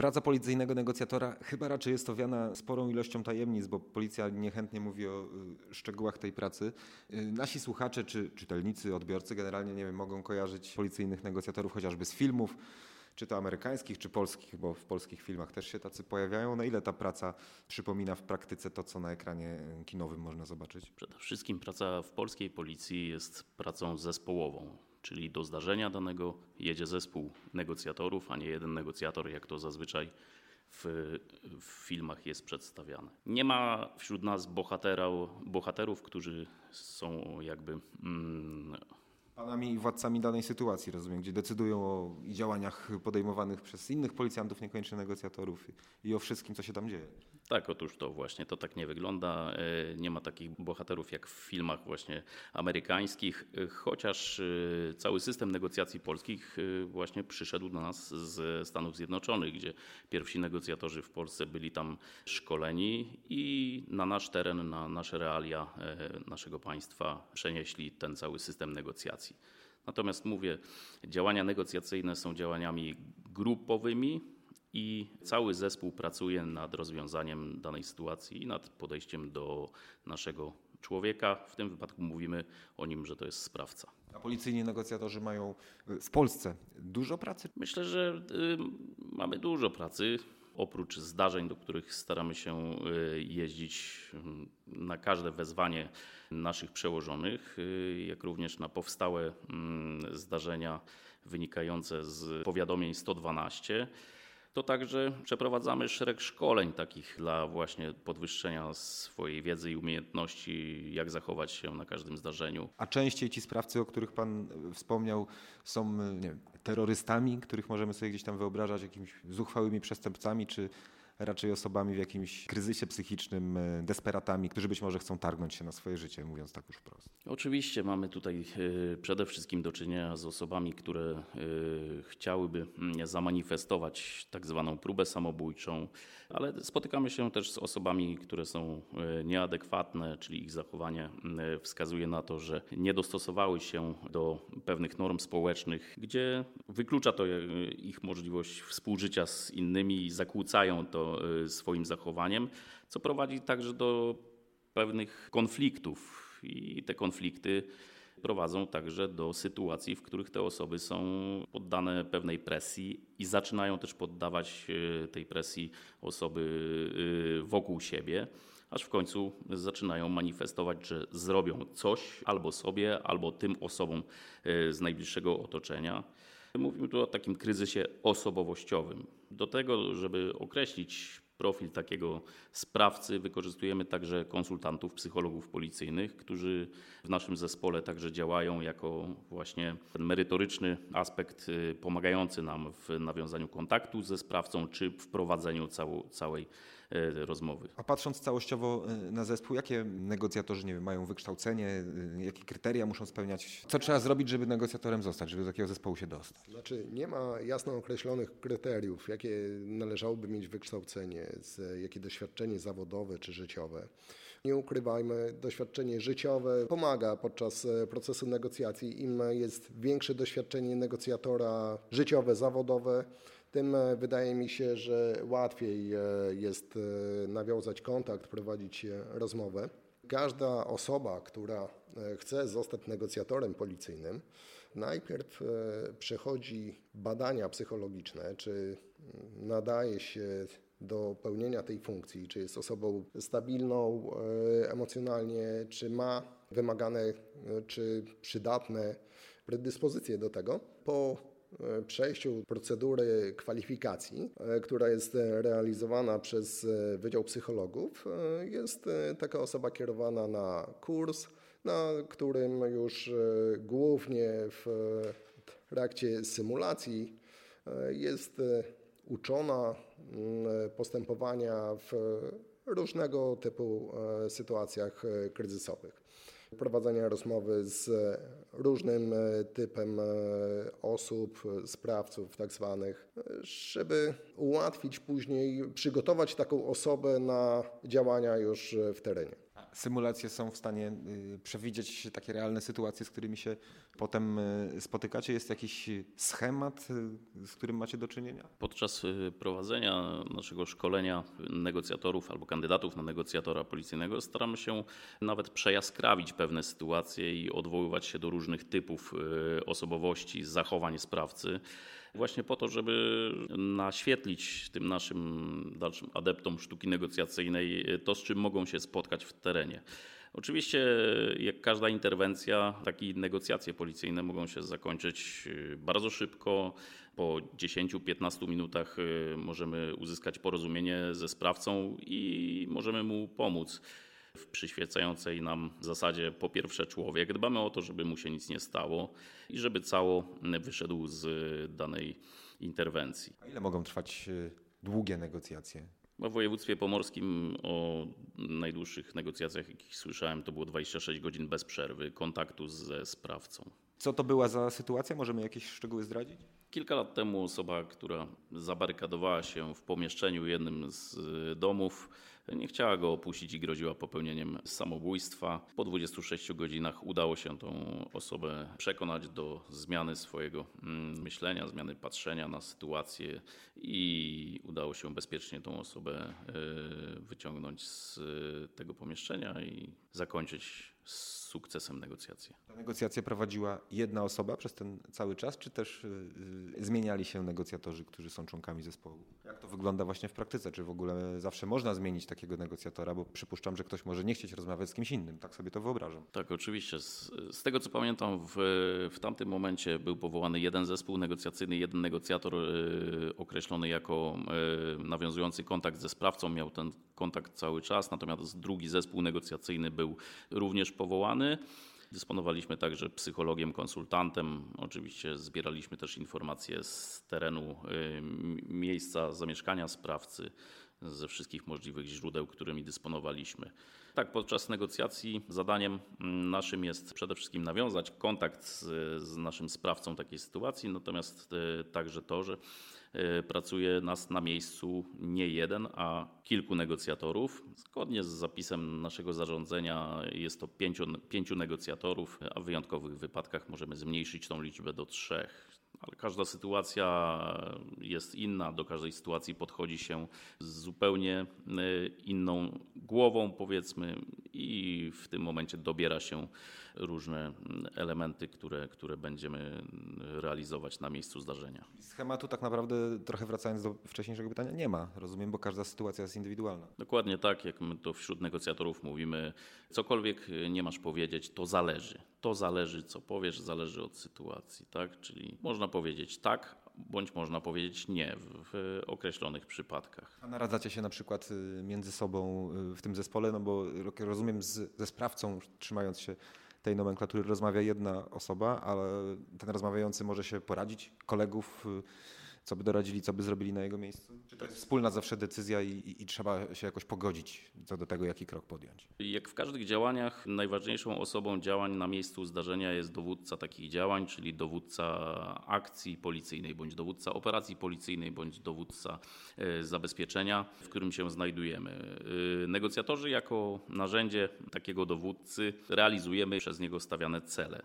Praca policyjnego negocjatora chyba raczej jest owiana sporą ilością tajemnic, bo policja niechętnie mówi o y, szczegółach tej pracy. Y, nasi słuchacze czy czytelnicy, odbiorcy generalnie nie wiem, mogą kojarzyć policyjnych negocjatorów chociażby z filmów, czy to amerykańskich, czy polskich, bo w polskich filmach też się tacy pojawiają. Na ile ta praca przypomina w praktyce to, co na ekranie kinowym można zobaczyć? Przede wszystkim praca w polskiej policji jest pracą zespołową czyli do zdarzenia danego jedzie zespół negocjatorów, a nie jeden negocjator, jak to zazwyczaj w, w, filmach jest przedstawiane. Nie ma wśród nas bohaterów, którzy są jakby mm, panami i władcami danej sytuacji, rozumiem, gdzie decydują o działaniach podejmowanych przez innych policjantów, niekoniecznie negocjatorów i o wszystkim, co się tam dzieje. Tak, otóż to właśnie, to tak nie wygląda. E, nie ma takich bohaterów jak w filmach właśnie amerykańskich, e, chociaż e, cały system negocjacji polskich właśnie przyszedł do nas z Stanów Zjednoczonych, gdzie pierwsi negocjatorzy w Polsce byli tam szkoleni i na nasz teren, na nasze realia naszego państwa przenieśli ten cały system negocjacji. Natomiast mówię, działania negocjacyjne są działaniami grupowymi, i cały zespół pracuje nad rozwiązaniem danej sytuacji i nad podejściem do naszego człowieka. W tym wypadku mówimy o nim, że to jest sprawca. A policyjni negocjatorzy mają w Polsce dużo pracy? Myślę, że y, mamy dużo pracy. Oprócz zdarzeń, do których staramy się y, jeździć y, na każde wezwanie naszych przełożonych, y, jak również na powstałe mm, zdarzenia wynikające z powiadomień 112 to także przeprowadzamy szereg szkoleń takich dla właśnie podwyższenia swojej wiedzy i umiejętności, jak zachować się na każdym zdarzeniu. A częściej ci sprawcy, o których Pan wspomniał, są wiem, terrorystami, których możemy sobie gdzieś tam wyobrażać, jakimiś zuchwałymi przestępcami, czy raczej osobami w jakimś kryzysie psychicznym, e, desperatami, którzy być może chcą targnąć się na swoje życie, mówiąc tak już wprost. Oczywiście mamy tutaj e, przede wszystkim do czynienia z osobami, które e, chciałyby mm, zamanifestować tak zwaną próbę samobójczą, ale spotykamy się też z osobami, które są nieadekwatne, czyli ich zachowanie mm, wskazuje na to, że nie dostosowały się do pewnych norm społecznych, gdzie wyklucza to ich możliwość współżycia z innymi zakłócają to Y, swoim zachowaniem, co prowadzi także do pewnych konfliktów i te konflikty prowadzą także do sytuacji, w których te osoby są poddane pewnej presji i zaczynają też poddawać y, tej presji osoby y, wokół siebie, aż w końcu zaczynają manifestować, że zrobią coś albo sobie, albo tym osobom z najbliższego otoczenia. Mówimy tu o takim kryzysie osobowościowym. Do tego, żeby określić profil takiego sprawcy, wykorzystujemy także konsultantów, psychologów policyjnych, którzy w naszym zespole także działają jako właśnie ten merytoryczny aspekt y, pomagający nam w nawiązaniu kontaktu ze sprawcą czy w prowadzeniu całej rozmowy. A patrząc całościowo e, na zespół, jakie negocjatorzy nie wiem, mają wykształcenie, e, jakie kryteria muszą spełniać? Co trzeba zrobić, żeby negocjatorem zostać, żeby do takiego zespołu się dostać? Znaczy, nie ma jasno określonych kryteriów, jakie należałoby mieć wykształcenie, jakie doświadczenie zawodowe czy życiowe. Nie ukrywajmy, doświadczenie życiowe pomaga podczas procesu negocjacji. Im jest większe doświadczenie negocjatora życiowe, zawodowe, tym e, wydaje mi się, że łatwiej e, jest e, nawiązać kontakt, prowadzić rozmowę. Każda osoba, która chce zostać negocjatorem policyjnym, najpierw przechodzi badania psychologiczne, czy nadaje się do pełnienia tej funkcji, czy jest osobą stabilną emocjonalnie, czy ma wymagane czy przydatne predyspozycje do tego. Po przejściu procedury kwalifikacji, e, która jest realizowana przez e, Wydział Psychologów, jest taka osoba kierowana na kurs, na którym już głównie w trakcie symulacji jest uczona postępowania w różnego typu sytuacjach kryzysowych prowadzenia rozmowy z różnym e, typem e, osób, sprawców tak zwanych, żeby ułatwić później, przygotować taką osobę na działania już w terenie. Symulacje są w stanie y, przewidzieć takie realne sytuacje, z którymi się potem y, spotykacie? Jest jakiś schemat, y, z którym macie do czynienia? Podczas prowadzenia naszego szkolenia negocjatorów albo kandydatów na negocjatora policyjnego staramy się nawet przejaskrawić pewne sytuacje i odwoływać się do różnych typów osobowości, zachowań sprawcy. Właśnie po to, żeby naświetlić tym naszym dalszym adeptom sztuki negocjacyjnej to, z czym mogą się spotkać w terenie. Oczywiście, jak każda interwencja, takie negocjacje policyjne mogą się zakończyć y, bardzo szybko. Po 10-15 minutach y, możemy uzyskać porozumienie ze sprawcą i możemy mu pomóc w przyświecającej nam zasadzie po pierwsze człowiek. Dbamy o to, żeby mu się nic nie stało i żeby cało wyszedł z danej interwencji. A ile mogą trwać y, długie negocjacje? W województwie pomorskim o najdłuższych negocjacjach, jakich słyszałem, to było 26 godzin bez przerwy kontaktu ze sprawcą. Co to była za sytuacja? Możemy jakieś szczegóły zdradzić? Kilka lat temu osoba, która zabarykadowała się w pomieszczeniu jednym z domów, nie chciała go opuścić i groziła popełnieniem samobójstwa. Po 26 godzinach udało się tą osobę przekonać do zmiany swojego mm, myślenia, zmiany patrzenia na sytuację i udało się bezpiecznie tą osobę e, wyciągnąć z tego pomieszczenia i zakończyć z sukcesem negocjacje. Ta negocjacje prowadziła jedna osoba przez ten cały czas, czy też yy, zmieniali się negocjatorzy, którzy są członkami zespołu? Jak to wygląda właśnie w praktyce? Czy w ogóle zawsze można zmienić takiego negocjatora? Bo przypuszczam, że ktoś może nie chcieć rozmawiać z kimś innym. Tak sobie to wyobrażam. Tak, oczywiście. Z, z tego co pamiętam, w, w tamtym momencie był powołany jeden zespół negocjacyjny, jeden negocjator yy, określony jako nawiązujący kontakt ze sprawcą. Miał ten kontakt cały czas, natomiast drugi zespół negocjacyjny był również powołany. Dysponowaliśmy także psychologiem, konsultantem. Oczywiście zbieraliśmy też informacje z terenu y, miejsca zamieszkania sprawcy, ze wszystkich możliwych źródeł, którymi dysponowaliśmy. Tak, podczas negocjacji zadaniem mm, naszym jest przede wszystkim nawiązać kontakt z, z naszym sprawcą takiej sytuacji, natomiast y, także to, że pracuje nas na miejscu nie jeden, a kilku negocjatorów. Zgodnie z zapisem naszego zarządzenia jest to pięciu, pięciu negocjatorów, a w wyjątkowych wypadkach możemy zmniejszyć tą liczbę do trzech ale każda sytuacja jest inna. Do każdej sytuacji podchodzi się z zupełnie e, inną głową, powiedzmy, i w tym momencie dobiera się różne elementy, które, które będziemy realizować na miejscu zdarzenia. Schematu tak naprawdę, trochę wracając do wcześniejszego pytania, nie ma, rozumiem, bo każda sytuacja jest indywidualna. Dokładnie tak, jak my to wśród negocjatorów mówimy, cokolwiek nie masz powiedzieć, to zależy. To zależy, co powiesz, zależy od sytuacji, tak? Czyli można powiedzieć tak, bądź można powiedzieć nie w określonych przypadkach. A naradzacie się na przykład y, między sobą y, w tym zespole, no bo rozumiem z, ze sprawcą, trzymając się tej nomenklatury rozmawia jedna osoba, ale ten rozmawiający może się poradzić kolegów y, co by doradzili, co by zrobili na jego miejscu? Czy to jest wspólna zawsze decyzja i, i, i, trzeba się jakoś pogodzić co do tego, jaki krok podjąć? Jak w każdych działaniach, najważniejszą osobą działań na miejscu zdarzenia jest dowódca takich działań, czyli dowódca akcji policyjnej, bądź dowódca operacji policyjnej, bądź dowódca e, zabezpieczenia, w którym się znajdujemy. E, negocjatorzy jako narzędzie takiego dowódcy realizujemy przez niego stawiane cele.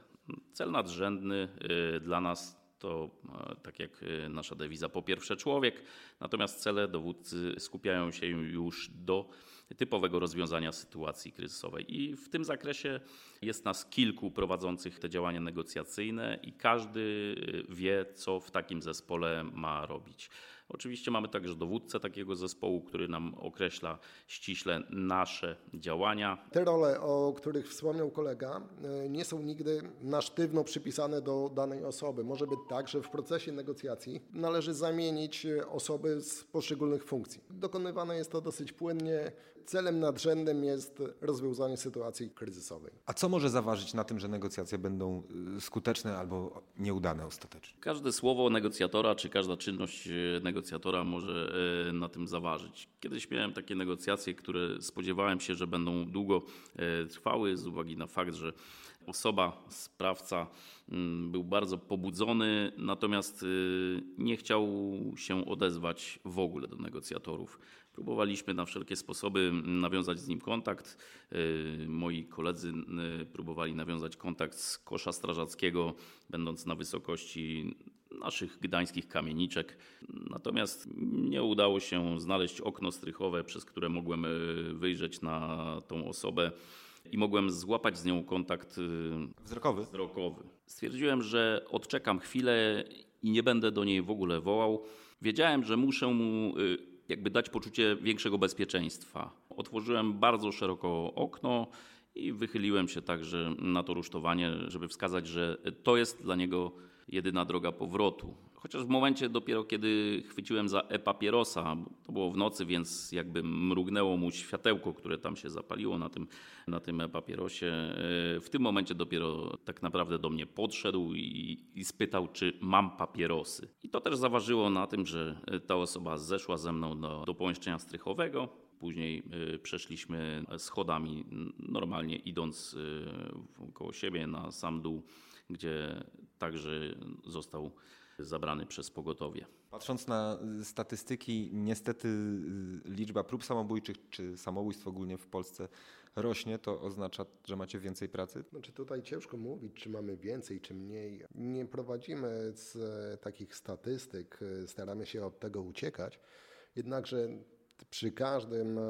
Cel nadrzędny e, dla nas to e, tak jak e, nasza dewiza, po pierwsze człowiek, natomiast cele dowódcy skupiają się już do typowego rozwiązania sytuacji kryzysowej. I w tym zakresie jest nas kilku prowadzących te działania negocjacyjne i każdy e, wie, co w takim zespole ma robić. Oczywiście mamy także dowódcę takiego zespołu, który nam określa ściśle nasze działania. Te role, o których wspomniał kolega, e, nie są nigdy na sztywno przypisane do danej osoby. Może być tak, że w procesie negocjacji należy zamienić osoby z poszczególnych funkcji. Dokonywane jest to dosyć płynnie. Celem nadrzędnym jest rozwiązanie sytuacji kryzysowej. A co może zaważyć na tym, że negocjacje będą y, skuteczne albo nieudane ostatecznie? Każde słowo negocjatora czy każda czynność negocjacyjna negocjatora może e, na tym zaważyć. Kiedyś miałem takie negocjacje, które spodziewałem się, że będą długo trwały z uwagi na fakt, że osoba, sprawca mm, był bardzo pobudzony, natomiast y, nie chciał się odezwać w ogóle do negocjatorów. Próbowaliśmy na wszelkie sposoby nawiązać z nim kontakt. Y, moi koledzy y, próbowali nawiązać kontakt z kosza strażackiego, będąc na wysokości naszych gdańskich kamieniczek. Natomiast nie udało się znaleźć okno strychowe, przez które mogłem wyjrzeć na tą osobę i mogłem złapać z nią kontakt wzrokowy. wzrokowy. Stwierdziłem, że odczekam chwilę i nie będę do niej w ogóle wołał. Wiedziałem, że muszę mu jakby dać poczucie większego bezpieczeństwa. Otworzyłem bardzo szeroko okno i wychyliłem się także na to rusztowanie, żeby wskazać, że to jest dla niego jedyna droga powrotu. Chociaż w momencie dopiero kiedy chwyciłem za e-papierosa, to było w nocy, więc jakby mrugnęło mu światełko, które tam się zapaliło na tym, na tym e-papierosie. E, w tym momencie dopiero tak naprawdę do mnie podszedł i, i spytał, czy mam papierosy. I to też zaważyło na tym, że ta osoba zeszła ze mną do, do pomieszczenia strychowego. Później e, przeszliśmy schodami, normalnie idąc e, koło siebie na sam dół, gdzie także został zabrany przez pogotowie. Patrząc na statystyki, niestety y, liczba prób samobójczych czy samobójstw ogólnie w Polsce rośnie, to oznacza, że macie więcej pracy? Znaczy tutaj ciężko mówić, czy mamy więcej, czy mniej. Nie prowadzimy z e, takich statystyk, e, staramy się od tego uciekać. Jednakże przy każdym e,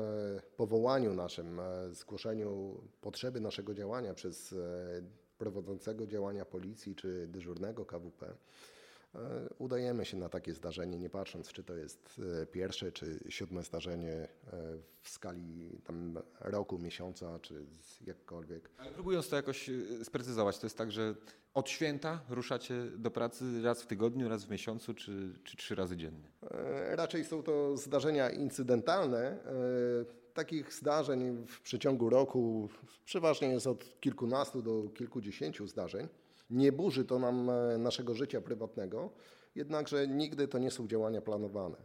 powołaniu naszym, zgłoszeniu potrzeby naszego działania przez prowadzącego działania policji czy dyżurnego KWP, E, udajemy się na takie zdarzenie, nie patrząc, czy to jest e, pierwsze, czy siódme zdarzenie e, w skali tam roku, miesiąca, czy jakkolwiek. Ale próbując to jakoś sprecyzować, to jest tak, że od święta ruszacie do pracy raz w tygodniu, raz w miesiącu, czy, czy trzy razy dziennie? Raczej są to zdarzenia incydentalne. Takich zdarzeń w przeciągu roku przeważnie jest od kilkunastu do kilkudziesięciu zdarzeń. Nie burzy to nam e, naszego życia prywatnego, jednakże nigdy to nie są działania planowane.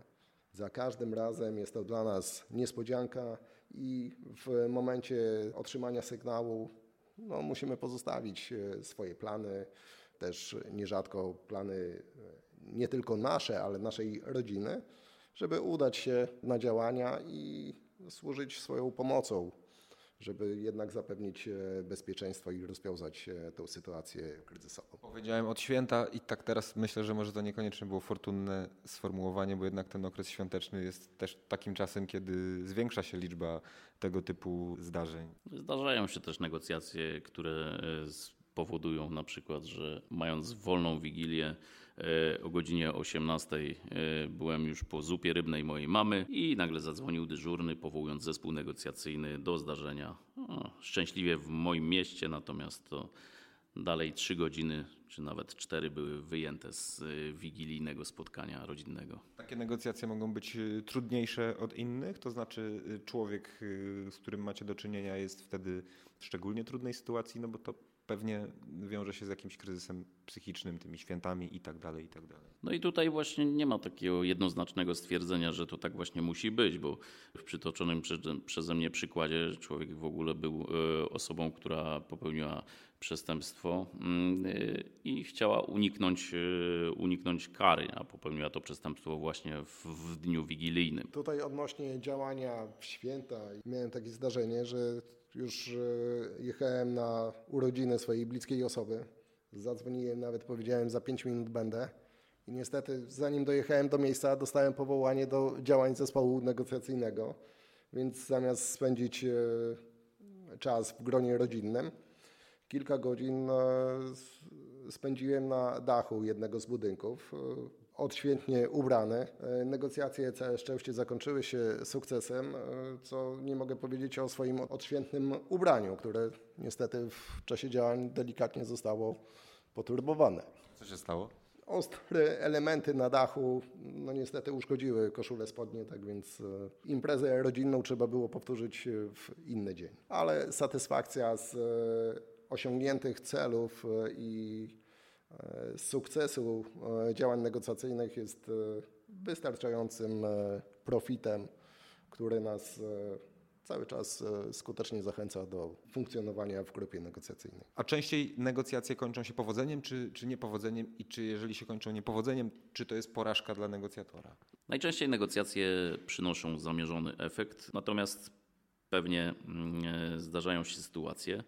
Za każdym razem jest to dla nas niespodzianka i w momencie otrzymania sygnału no, musimy pozostawić e, swoje plany, też nierzadko plany e, nie tylko nasze, ale naszej rodziny, żeby udać się na działania i służyć swoją pomocą żeby jednak zapewnić e, bezpieczeństwo i rozwiązać e, tę sytuację kryzysową. Powiedziałem od święta i tak teraz myślę, że może to niekoniecznie było fortunne sformułowanie, bo jednak ten okres świąteczny jest też takim czasem, kiedy zwiększa się liczba tego typu zdarzeń. Zdarzają się też negocjacje, które e, powodują na przykład, że mając wolną wigilię o godzinie 18 e, byłem już po zupie rybnej mojej mamy i nagle zadzwonił dyżurny, powołując zespół negocjacyjny do zdarzenia. O, szczęśliwie w moim mieście, natomiast to dalej trzy godziny, czy nawet cztery były wyjęte z e, wigilijnego spotkania rodzinnego. Takie negocjacje mogą być trudniejsze od innych, to znaczy człowiek, z którym macie do czynienia jest wtedy w szczególnie trudnej sytuacji, no bo to pewnie wiąże się z jakimś kryzysem psychicznym, tymi świętami i tak dalej, i tak dalej. No i tutaj właśnie nie ma takiego jednoznacznego stwierdzenia, że to tak właśnie musi być, bo w przytoczonym przeze mnie przykładzie człowiek w ogóle był e, osobą, która popełniła przestępstwo mm, e, i chciała uniknąć, e, uniknąć kary, a popełniła to przestępstwo właśnie w, w dniu wigilijnym. Tutaj odnośnie działania w święta miałem takie zdarzenie, że już e, jechałem na urodziny swojej bliskiej osoby. Zadzwoniłem, nawet powiedziałem, za 5 minut będę. I niestety, zanim dojechałem do miejsca, dostałem powołanie do działań zespołu negocjacyjnego. Więc zamiast spędzić e, czas w gronie rodzinnym, kilka godzin e, spędziłem na dachu jednego z budynków odświętnie ubrany. E, negocjacje całe szczęście zakończyły się sukcesem, e, co nie mogę powiedzieć o swoim odświętnym ubraniu, które niestety w czasie działań delikatnie zostało poturbowane. Co się stało? Ostre elementy na dachu, no niestety uszkodziły koszulę spodnie, tak więc e, imprezę rodzinną trzeba było powtórzyć w inny dzień. Ale satysfakcja z osiągniętych celów i sukcesu e, działań negocjacyjnych jest e, wystarczającym e, profitem, który nas e, cały czas e, skutecznie zachęca do funkcjonowania w grupie negocjacyjnej. A częściej negocjacje kończą się powodzeniem czy, czy niepowodzeniem i czy jeżeli się kończą niepowodzeniem, czy to jest porażka dla negocjatora? Najczęściej negocjacje przynoszą zamierzony efekt, natomiast pewnie mm, zdarzają się sytuacje,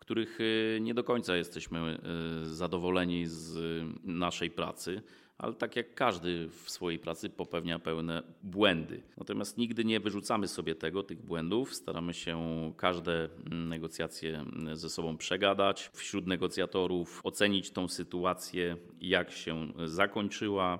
których nie do końca jesteśmy zadowoleni z naszej pracy ale tak jak każdy w swojej pracy popełnia pełne błędy. Natomiast nigdy nie wyrzucamy sobie tego, tych błędów. Staramy się każde negocjacje ze sobą przegadać wśród negocjatorów, ocenić tą sytuację, jak się zakończyła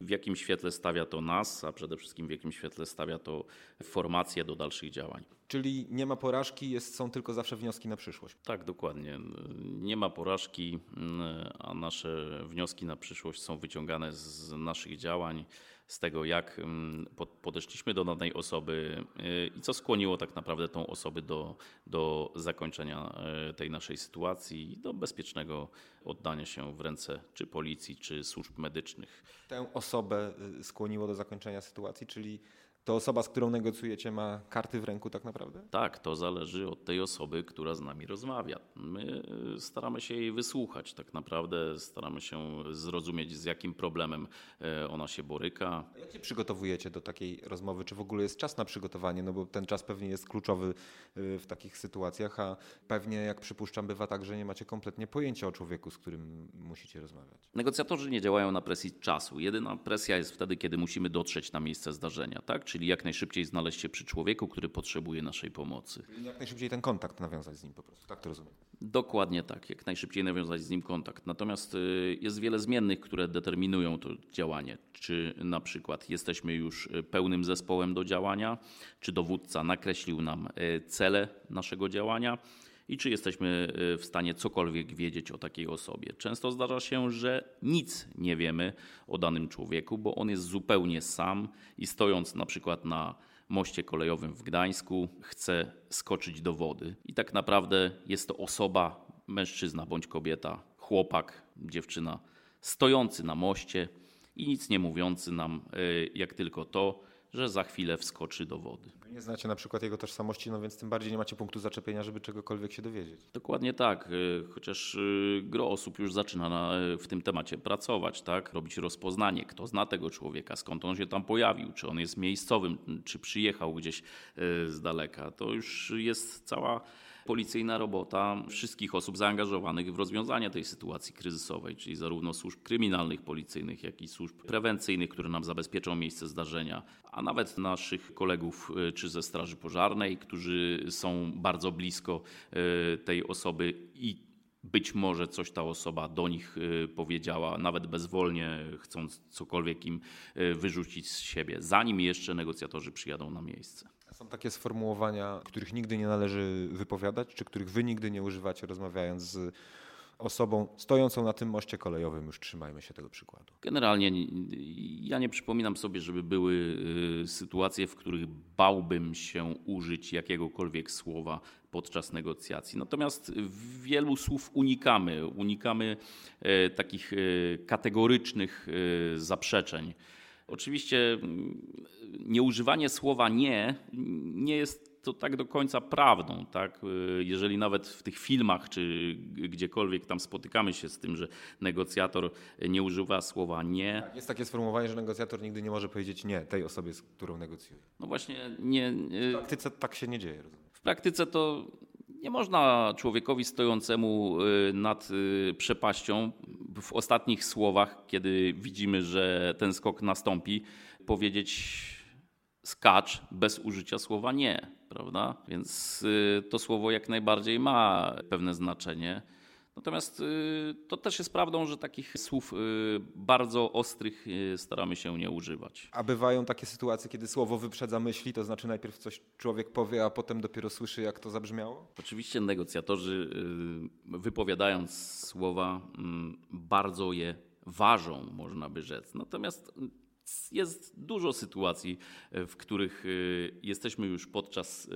w jakim świetle stawia to nas, a przede wszystkim w jakim świetle stawia to formację do dalszych działań. Czyli nie ma porażki, jest, są tylko zawsze wnioski na przyszłość. Tak, dokładnie. Nie ma porażki, a nasze wnioski na przyszłość są wyciągane z naszych działań, z tego, jak podeszliśmy do danej osoby y, i co skłoniło tak naprawdę tą osobę do, do zakończenia y, tej naszej sytuacji i do bezpiecznego oddania się w ręce czy policji, czy służb medycznych. Tę osobę y, skłoniło do zakończenia sytuacji, czyli to osoba, z którą negocjujecie, ma karty w ręku tak naprawdę? Tak, to zależy od tej osoby, która z nami rozmawia. My y, staramy się jej wysłuchać, tak naprawdę staramy się zrozumieć, z jakim problemem y, ona się boryka. A jak się przygotowujecie do takiej rozmowy? Czy w ogóle jest czas na przygotowanie? No bo ten czas pewnie jest kluczowy y, w takich sytuacjach, a pewnie, jak przypuszczam, bywa tak, że nie macie kompletnie pojęcia o człowieku, z którym musicie rozmawiać. Negocjatorzy nie działają na presji czasu. Jedyna presja jest wtedy, kiedy musimy dotrzeć na miejsce zdarzenia, tak? Czy czyli jak najszybciej znaleźć się przy człowieku, który potrzebuje naszej pomocy. Jak najszybciej ten kontakt nawiązać z nim po prostu, tak to rozumiem. Dokładnie tak, jak najszybciej nawiązać z nim kontakt. Natomiast y, jest wiele zmiennych, które determinują to działanie. Czy na przykład jesteśmy już y, pełnym zespołem do działania, czy dowódca nakreślił nam y, cele naszego działania i czy jesteśmy y, w stanie cokolwiek wiedzieć o takiej osobie. Często zdarza się, że nic nie wiemy o danym człowieku, bo on jest zupełnie sam i stojąc na przykład na moście kolejowym w Gdańsku chce skoczyć do wody. I tak naprawdę jest to osoba, mężczyzna bądź kobieta, chłopak, dziewczyna, stojący na moście i nic nie mówiący nam, y, jak tylko to, że za chwilę wskoczy do wody. Nie znacie na przykład jego tożsamości, no więc tym bardziej nie macie punktu zaczepienia, żeby czegokolwiek się dowiedzieć. Dokładnie tak, y, chociaż y, gro osób już zaczyna na, y, w tym temacie pracować, tak? robić rozpoznanie, kto zna tego człowieka, skąd on się tam pojawił, czy on jest miejscowym, czy przyjechał gdzieś z daleka. To już jest cała policyjna robota wszystkich osób zaangażowanych w rozwiązanie tej sytuacji kryzysowej, czyli zarówno służb kryminalnych, policyjnych, jak i służb prewencyjnych, które nam zabezpieczą miejsce zdarzenia, a nawet naszych kolegów y, czy ze Straży Pożarnej, którzy są bardzo blisko y, tej osoby i być może coś ta osoba do nich y, powiedziała, nawet bezwolnie, chcąc cokolwiek im wyrzucić z siebie, zanim jeszcze negocjatorzy przyjadą na miejsce. Są takie sformułowania, których nigdy nie należy wypowiadać, czy których wy nigdy nie używacie, rozmawiając z osobą stojącą na tym moście kolejowym. Już trzymajmy się tego przykładu. Generalnie ja nie przypominam sobie, żeby były y, sytuacje, w których bałbym się użyć jakiegokolwiek słowa podczas negocjacji. Natomiast wielu słów unikamy. Unikamy y, takich y, kategorycznych zaprzeczeń. Oczywiście mm, nieużywanie słowa nie nie jest to tak do końca prawdą. Tak? Jeżeli nawet w tych filmach czy gdziekolwiek tam spotykamy się z tym, że negocjator nie używa słowa nie. Tak, jest takie sformułowanie, że negocjator nigdy nie może powiedzieć nie tej osobie, z którą negocjuje. No właśnie nie. W praktyce tak się nie dzieje. Rozumiem. W praktyce to nie można człowiekowi stojącemu y, nad y, przepaścią w ostatnich słowach, kiedy widzimy, że ten skok nastąpi, powiedzieć skacz bez użycia słowa nie, prawda? Więc y, to słowo jak najbardziej ma pewne znaczenie. Natomiast y, to też jest prawdą, że takich słów y, bardzo ostrych y, staramy się nie używać. A bywają takie sytuacje, kiedy słowo wyprzedza myśli, to znaczy najpierw coś człowiek powie, a potem dopiero słyszy, jak to zabrzmiało? Oczywiście negocjatorzy, wypowiadając słowa, mm, bardzo je ważą, można by rzec. Natomiast jest dużo sytuacji, w których jesteśmy już podczas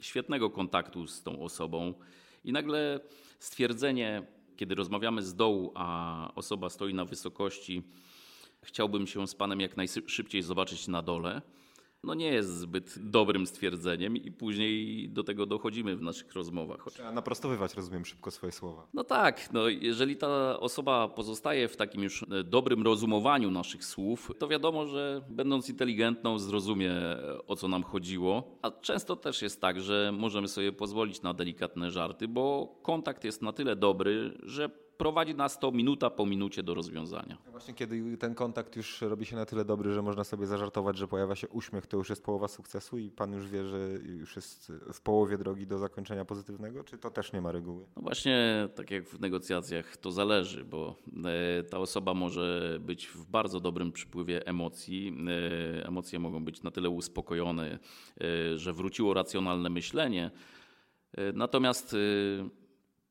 świetnego kontaktu z tą osobą i nagle stwierdzenie, kiedy rozmawiamy z dołu, a osoba stoi na wysokości, Chciałbym się z panem jak najszybciej zobaczyć na dole no nie jest zbyt dobrym stwierdzeniem i później do tego dochodzimy w naszych rozmowach. Trzeba naprostowywać, rozumiem, szybko swoje słowa. No tak, no jeżeli ta osoba pozostaje w takim już e, dobrym rozumowaniu naszych słów, to wiadomo, że będąc inteligentną zrozumie o co nam chodziło, a często też jest tak, że możemy sobie pozwolić na delikatne żarty, bo kontakt jest na tyle dobry, że prowadzi nas to minuta po minucie do rozwiązania. Właśnie kiedy ten kontakt już robi się na tyle dobry, że można sobie zażartować, że pojawia się uśmiech, to już jest połowa sukcesu i pan już wie, że już jest w połowie drogi do zakończenia pozytywnego, czy to też nie ma reguły? No właśnie, tak jak w negocjacjach, to zależy, bo e, ta osoba może być w bardzo dobrym przypływie emocji. E, emocje mogą być na tyle uspokojone, e, że wróciło racjonalne myślenie. Natomiast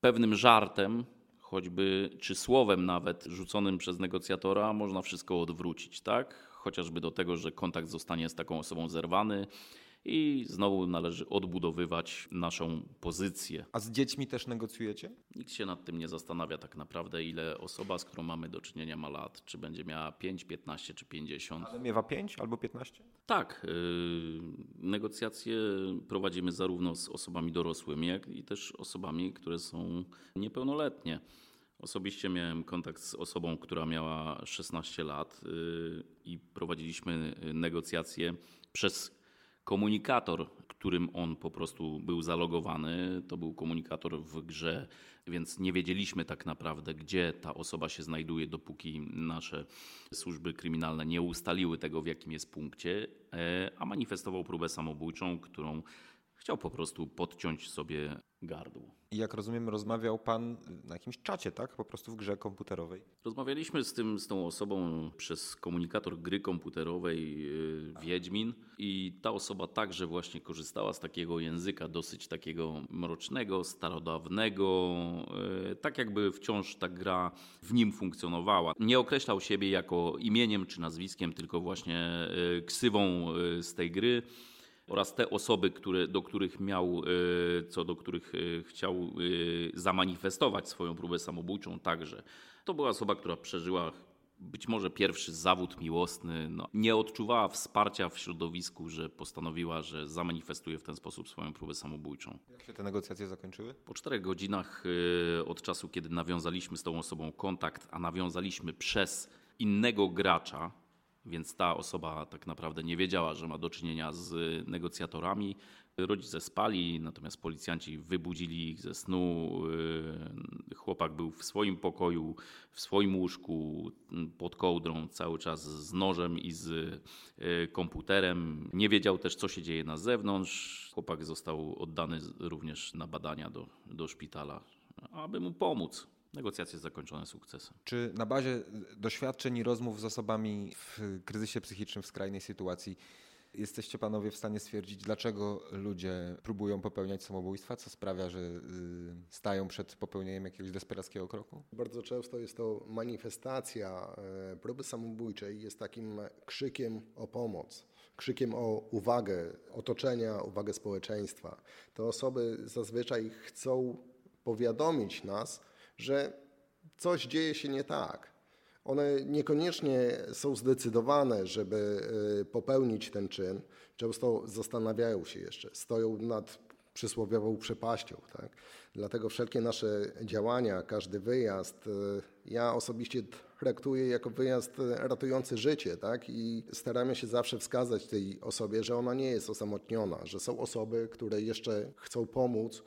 pewnym żartem choćby czy słowem nawet rzuconym przez negocjatora można wszystko odwrócić, tak? Chociażby do tego, że kontakt zostanie z taką osobą zerwany i znowu należy odbudowywać naszą pozycję. A z dziećmi też negocjujecie? Nikt się nad tym nie zastanawia tak naprawdę, ile osoba, z którą mamy do czynienia ma lat, czy będzie miała 5, 15 czy 50. Ale miewa 5 albo 15? Tak. Yy, negocjacje prowadzimy zarówno z osobami dorosłymi, jak i też osobami, które są niepełnoletnie. Osobiście miałem kontakt z osobą, która miała 16 lat yy, i prowadziliśmy negocjacje przez komunikator, którym on po prostu był zalogowany. To był komunikator w grze, więc nie wiedzieliśmy tak naprawdę, gdzie ta osoba się znajduje, dopóki nasze służby kryminalne nie ustaliły tego, w jakim jest punkcie, e, a manifestował próbę samobójczą, którą chciał po prostu podciąć sobie gardło. I jak rozumiem, rozmawiał pan na jakimś czacie, tak? Po prostu w grze komputerowej. Rozmawialiśmy z, tym, z tą osobą przez komunikator gry komputerowej yy, Wiedźmin i ta osoba także właśnie korzystała z takiego języka dosyć takiego mrocznego, starodawnego, yy, tak jakby wciąż ta gra w nim funkcjonowała. Nie określał siebie jako imieniem czy nazwiskiem, tylko właśnie yy, ksywą yy, z tej gry oraz te osoby, które, do których miał, e, co do których e, chciał e, zamanifestować swoją próbę samobójczą także. To była osoba, która przeżyła być może pierwszy zawód miłosny. No, nie odczuwała wsparcia w środowisku, że postanowiła, że zamanifestuje w ten sposób swoją próbę samobójczą. Jak się te negocjacje zakończyły? Po czterech godzinach od czasu, kiedy nawiązaliśmy z tą osobą kontakt, a nawiązaliśmy przez innego gracza, więc ta osoba tak naprawdę nie wiedziała, że ma do czynienia z negocjatorami. Rodzice spali, natomiast policjanci wybudzili ich ze snu. Yy, chłopak był w swoim pokoju, w swoim łóżku, pod kołdrą, cały czas z nożem i z yy, komputerem. Nie wiedział też, co się dzieje na zewnątrz. Chłopak został oddany również na badania do, do szpitala, aby mu pomóc. Negocjacje zakończone sukcesem. Czy na bazie doświadczeń i rozmów z osobami w kryzysie psychicznym, w skrajnej sytuacji, jesteście panowie w stanie stwierdzić, dlaczego ludzie próbują popełniać samobójstwa? Co sprawia, że y, stają przed popełnieniem jakiegoś desperackiego kroku? Bardzo często jest to manifestacja e, próby samobójczej, jest takim krzykiem o pomoc krzykiem o uwagę otoczenia, uwagę społeczeństwa. Te osoby zazwyczaj chcą powiadomić nas, że coś dzieje się nie tak. One niekoniecznie są zdecydowane, żeby y, popełnić ten czyn. Często zastanawiają się jeszcze, stoją nad przysłowiową przepaścią. Tak? Dlatego wszelkie nasze działania, każdy wyjazd, y, ja osobiście traktuję jako wyjazd ratujący życie. Tak? I staramy się zawsze wskazać tej osobie, że ona nie jest osamotniona, że są osoby, które jeszcze chcą pomóc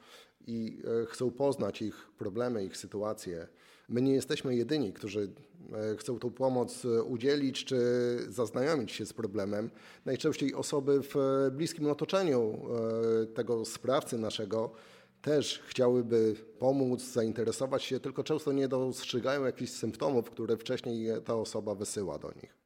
i e, chcą poznać ich problemy, ich sytuacje. My nie jesteśmy jedyni, którzy e, chcą tą pomoc e, udzielić czy zaznajomić się z problemem. Najczęściej osoby w bliskim otoczeniu tego sprawcy naszego też chciałyby pomóc, zainteresować się, tylko często nie dostrzegają jakichś symptomów, które wcześniej ta osoba wysyła do nich.